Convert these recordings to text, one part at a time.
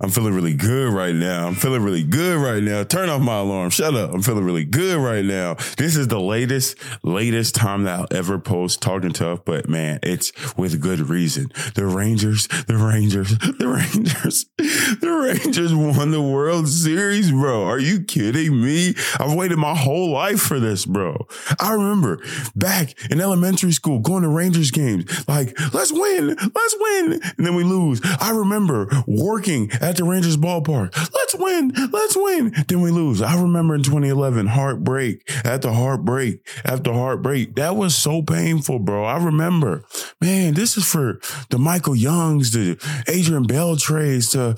I'm feeling really good right now. I'm feeling really good right now. Turn off my alarm. Shut up. I'm feeling really good right now. This is the latest, latest time that I'll ever post talking tough, but man, it's with good reason. The Rangers, the Rangers, the Rangers, the Rangers won the World Series, bro. Are you kidding me? I've waited my whole life for this, bro. I remember back in elementary school going to Rangers games, like, let's win, let's win. And then we lose. I remember working at the Rangers ballpark. Let's win. Let's win. Then we lose. I remember in 2011, heartbreak after heartbreak after heartbreak. That was so painful, bro. I remember, man, this is for the Michael Youngs, the Adrian Beltres, the,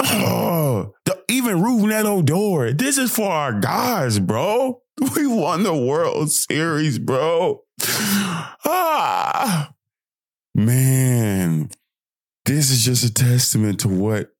oh, the, even Rougned Odor. This is for our guys, bro. We won the World Series, bro. Ah, man, this is just a testament to what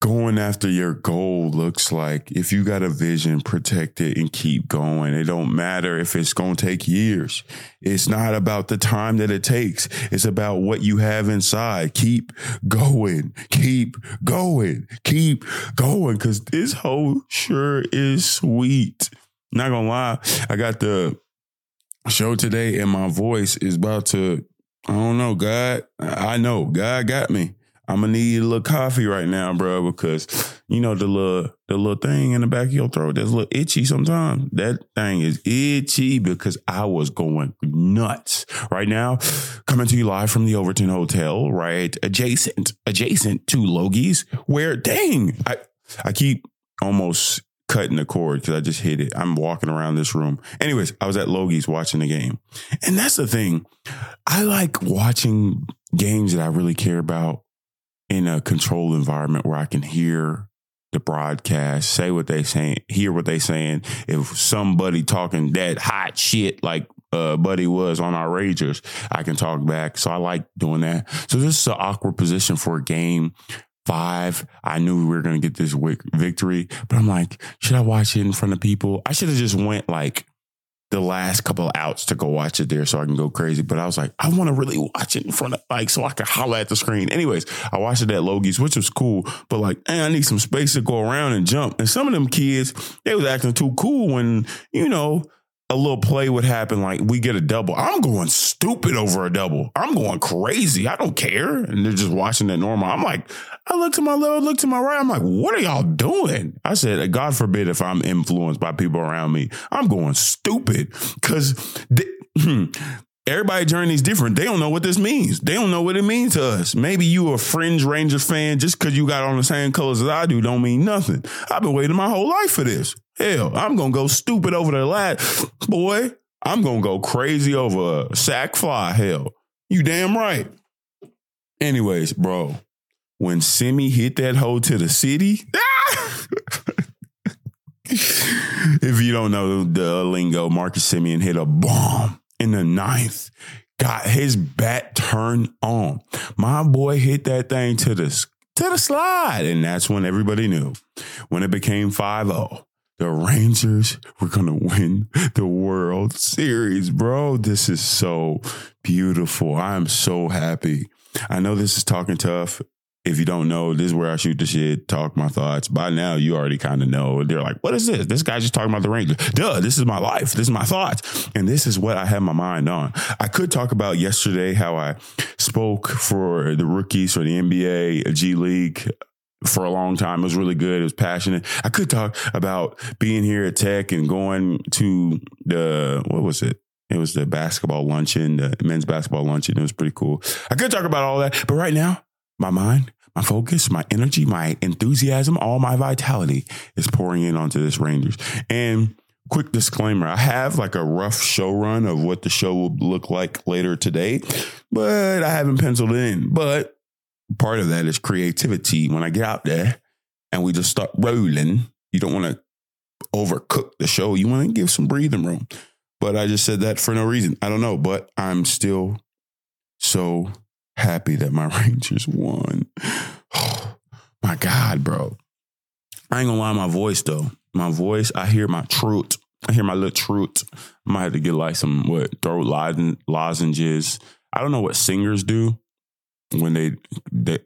going after your goal looks like. If you got a vision, protect it and keep going. It don't matter if it's going to take years. It's not about the time that it takes. It's about what you have inside. Keep going, keep going, keep going. Cause this whole sure is sweet. Not gonna lie. I got the show today and my voice is about to, I don't know, God, I know God got me. I'm gonna need a little coffee right now, bro, because you know the little the little thing in the back of your throat that's a little itchy sometimes. That thing is itchy because I was going nuts. Right now, coming to you live from the Overton Hotel, right adjacent adjacent to Logie's, where dang, I I keep almost cutting the cord because I just hit it. I'm walking around this room. Anyways, I was at Logie's watching the game. And that's the thing. I like watching games that I really care about in a controlled environment where I can hear the broadcast, say what they saying, hear what they saying. If somebody talking that hot shit like uh, Buddy was on our Rangers, I can talk back. So I like doing that. So this is an awkward position for a game five. I knew we were going to get this victory, but I'm like, should I watch it in front of people? I should have just went like the last couple of outs to go watch it there so I can go crazy. But I was like, I want to really watch it in front of like so I can holler at the screen. Anyways, I watched it at Logie's, which was cool. But like, man, I need some space to go around and jump. And some of them kids, they was acting too cool when, you know, a little play would happen, like we get a double. I'm going stupid over a double. I'm going crazy. I don't care. And they're just watching it normal. I'm like, I look to my left, look to my right. I'm like, what are y'all doing? I said, God forbid if I'm influenced by people around me. I'm going stupid because everybody journey is different. They don't know what this means. They don't know what it means to us. Maybe you a fringe Rangers fan just because you got on the same colors as I do don't mean nothing. I've been waiting my whole life for this. Hell, I'm gonna go stupid over the last boy. I'm gonna go crazy over a sac fly. Hell, you damn right. Anyways, bro, when Simi hit that hole to the city, if you don't know the lingo, Marcus Semien hit a bomb in the ninth. Got his bat turned on. My boy hit that thing to the to the slide, and that's when everybody knew. When it became 5-0, the Rangers were going to win the World Series, bro. This is so beautiful. I'm so happy. I know this is talking tough. If you don't know, this is where I shoot the shit, talk my thoughts. By now, you already kind of know. They're like, what is this? This guy's just talking about the Rangers. Duh, this is my life. This is my thoughts. And this is what I have my mind on. I could talk about yesterday how I spoke for the rookies for the NBA, G League, for a long time. It was really good. It was passionate. I could talk about being here at Tech and going to the what was it? It was the basketball luncheon, the men's basketball luncheon. It was pretty cool. I could talk about all that, but right now, my mind, my focus, my energy, my enthusiasm, all my vitality is pouring in onto this Rangers. And quick disclaimer I have like a rough show run of what the show will look like later today, but I haven't penciled in. But part of that is creativity. When I get out there and we just start rolling, you don't want to overcook the show. You want to give some breathing room. But I just said that for no reason. I don't know, but I'm still so happy that my Rangers won. Oh, my God, bro. I ain't gonna lie, my voice though. My voice, I hear my truth. I hear my little truth. I might have to get like some what throat lozenges. I don't know what singers do when they, they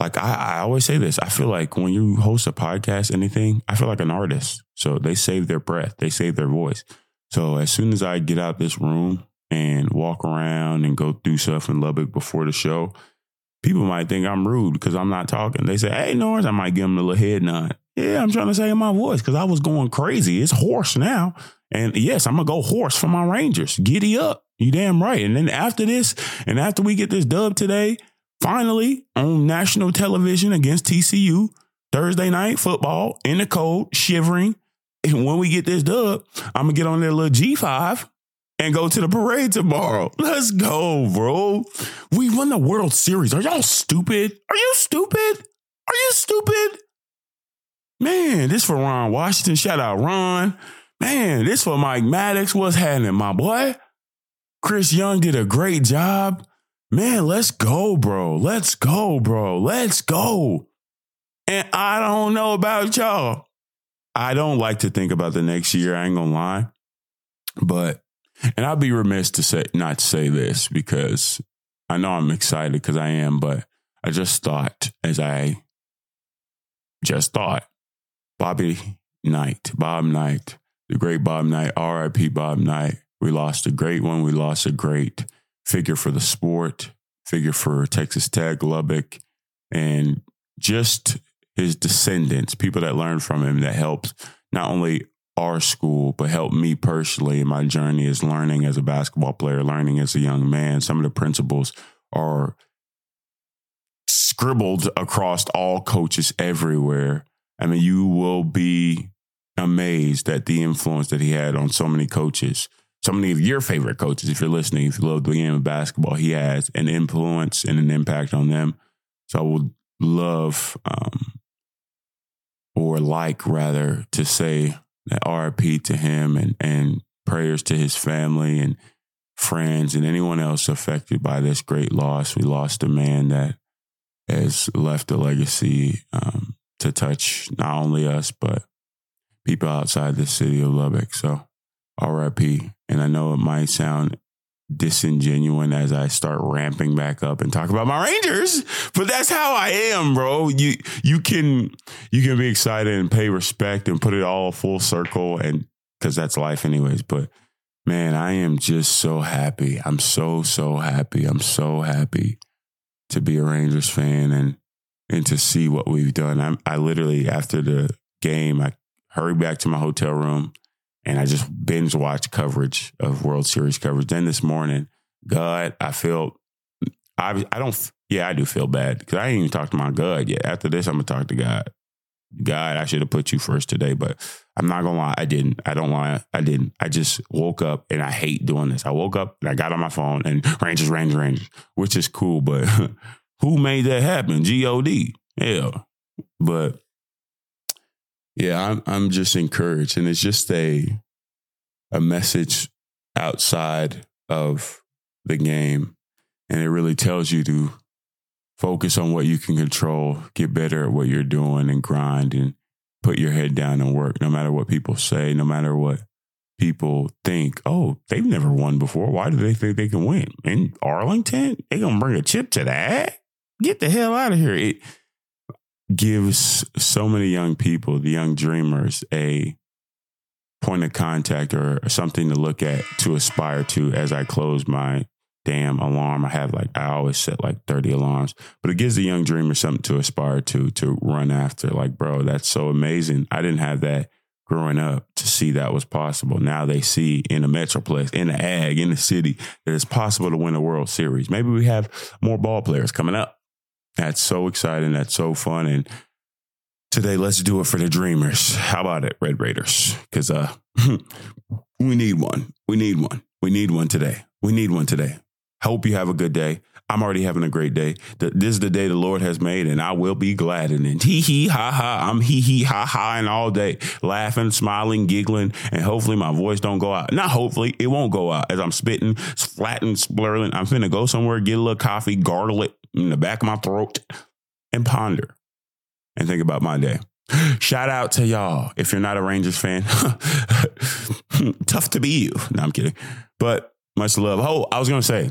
like I, I always say this. I feel like when you host a podcast, anything, I feel like an artist. So they save their breath, they save their voice. So as soon as I get out this room and walk around and go through stuff in Lubbock before the show, people might think I'm rude because I'm not talking. They say, "Hey, Norris," I might give them a little head nod. Yeah, I'm trying to say in my voice because I was going crazy. It's hoarse now, and yes, I'm gonna go hoarse for my Rangers. Giddy up, you damn right. And then after this, and after we get this dub today, finally on national television against TCU Thursday night football in the cold, shivering. And when we get this dub, I'm gonna get on that little G5 and go to the parade tomorrow. Let's go, bro. We won the World Series. Are y'all stupid? Are you stupid? Are you stupid? Man, this for Ron Washington. Shout out Ron. Man, this for Mike Maddux. What's happening, my boy? Chris Young did a great job. Man, let's go, bro. Let's go, bro. Let's go. And I don't know about y'all. I don't like to think about the next year. I ain't gonna lie. But and I'd be remiss to say not to say this because I know I'm excited because I am, but I just thought as I just thought, Bobby Knight, Bob Knight, the great Bob Knight, R.I.P. Bob Knight. We lost a great one. We lost a great figure for the sport, figure for Texas Tech, Lubbock, and just his descendants, people that learned from him that helped not only our school, but helped me personally in my journey as learning as a basketball player, learning as a young man. Some of the principles are scribbled across all coaches everywhere. I mean, you will be amazed at the influence that he had on so many coaches. So many of your favorite coaches, if you're listening, if you love the game of basketball, he has an influence and an impact on them. So I would love, um, or like rather, to say that RIP to him and, and prayers to his family and friends and anyone else affected by this great loss. We lost a man that has left a legacy um, to touch not only us, but people outside the city of Lubbock. So RIP. And I know it might sound disingenuous as I start ramping back up and talk about my Rangers, but that's how I am, bro. You you can you can be excited and pay respect and put it all full circle and cuz that's life anyways, but man, I am just so happy. I'm so so happy. I'm so happy to be a Rangers fan and and to see what we've done. I I literally after the game I hurried back to my hotel room and I just binge watched coverage of World Series coverage. Then this morning, God, I feel I I don't yeah I do feel bad because I ain't even talked to my God yet. After this, I'm gonna talk to God. God, I should have put you first today, but I'm not gonna lie, I didn't. I don't lie, I didn't. I just woke up and I hate doing this. I woke up and I got on my phone and Rangers, Rangers, Rangers, which is cool, but who made that happen? God, yeah. But yeah, I'm I'm just encouraged, and it's just a a message outside of the game, and it really tells you to focus on what you can control, get better at what you're doing, and grind and put your head down and work, no matter what people say, no matter what people think. Oh, they've never won before. Why do they think they can win in Arlington? They gonna bring a chip to that? Get the hell out of here! It, gives so many young people, the young dreamers, a point of contact or something to look at to aspire to as I close my damn alarm. I have like I always set like 30 alarms, but it gives the young dreamer something to aspire to, to run after. Like, bro, that's so amazing. I didn't have that growing up to see that was possible. Now they see in the metroplex, in the ag, in the city that it's possible to win a World Series. Maybe we have more ball players coming up. That's so exciting. That's so fun. And today, let's do it for the dreamers. How about it, Red Raiders? Because uh, we need one. We need one. We need one today. We need one today. Hope you have a good day. I'm already having a great day. This is the day the Lord has made, and I will be glad in it. Hee hee ha ha. I'm hee hee ha ha and all day, laughing, smiling, giggling, and hopefully my voice don't go out. Not hopefully, it won't go out as I'm spitting, flatting, splurling. I'm finna go somewhere, get a little coffee, gargle it in the back of my throat, and ponder and think about my day. Shout out to y'all. If you're not a Rangers fan, tough to be you. No, I'm kidding. But much love. Oh, I was gonna say,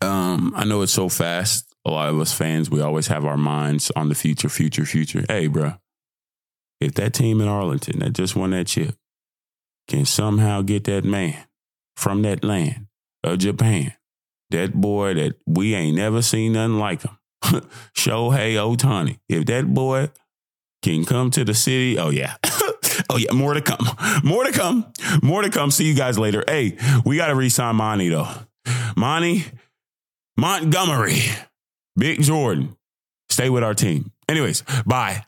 um, I know it's so fast. a lot of us fans, we always have our minds on the future, future, future. Hey, bro, if that team in Arlington that just won that chip can somehow get that man from that land of Japan, that boy that we ain't never seen nothing like him, Shohei Ohtani, if that boy can come to the city, oh yeah. oh yeah, more to come. More to come. More to come. See you guys later. Hey, we got to re-sign Monty though. Monty Montgomery. Big Jordan. Stay with our team. Anyways, bye.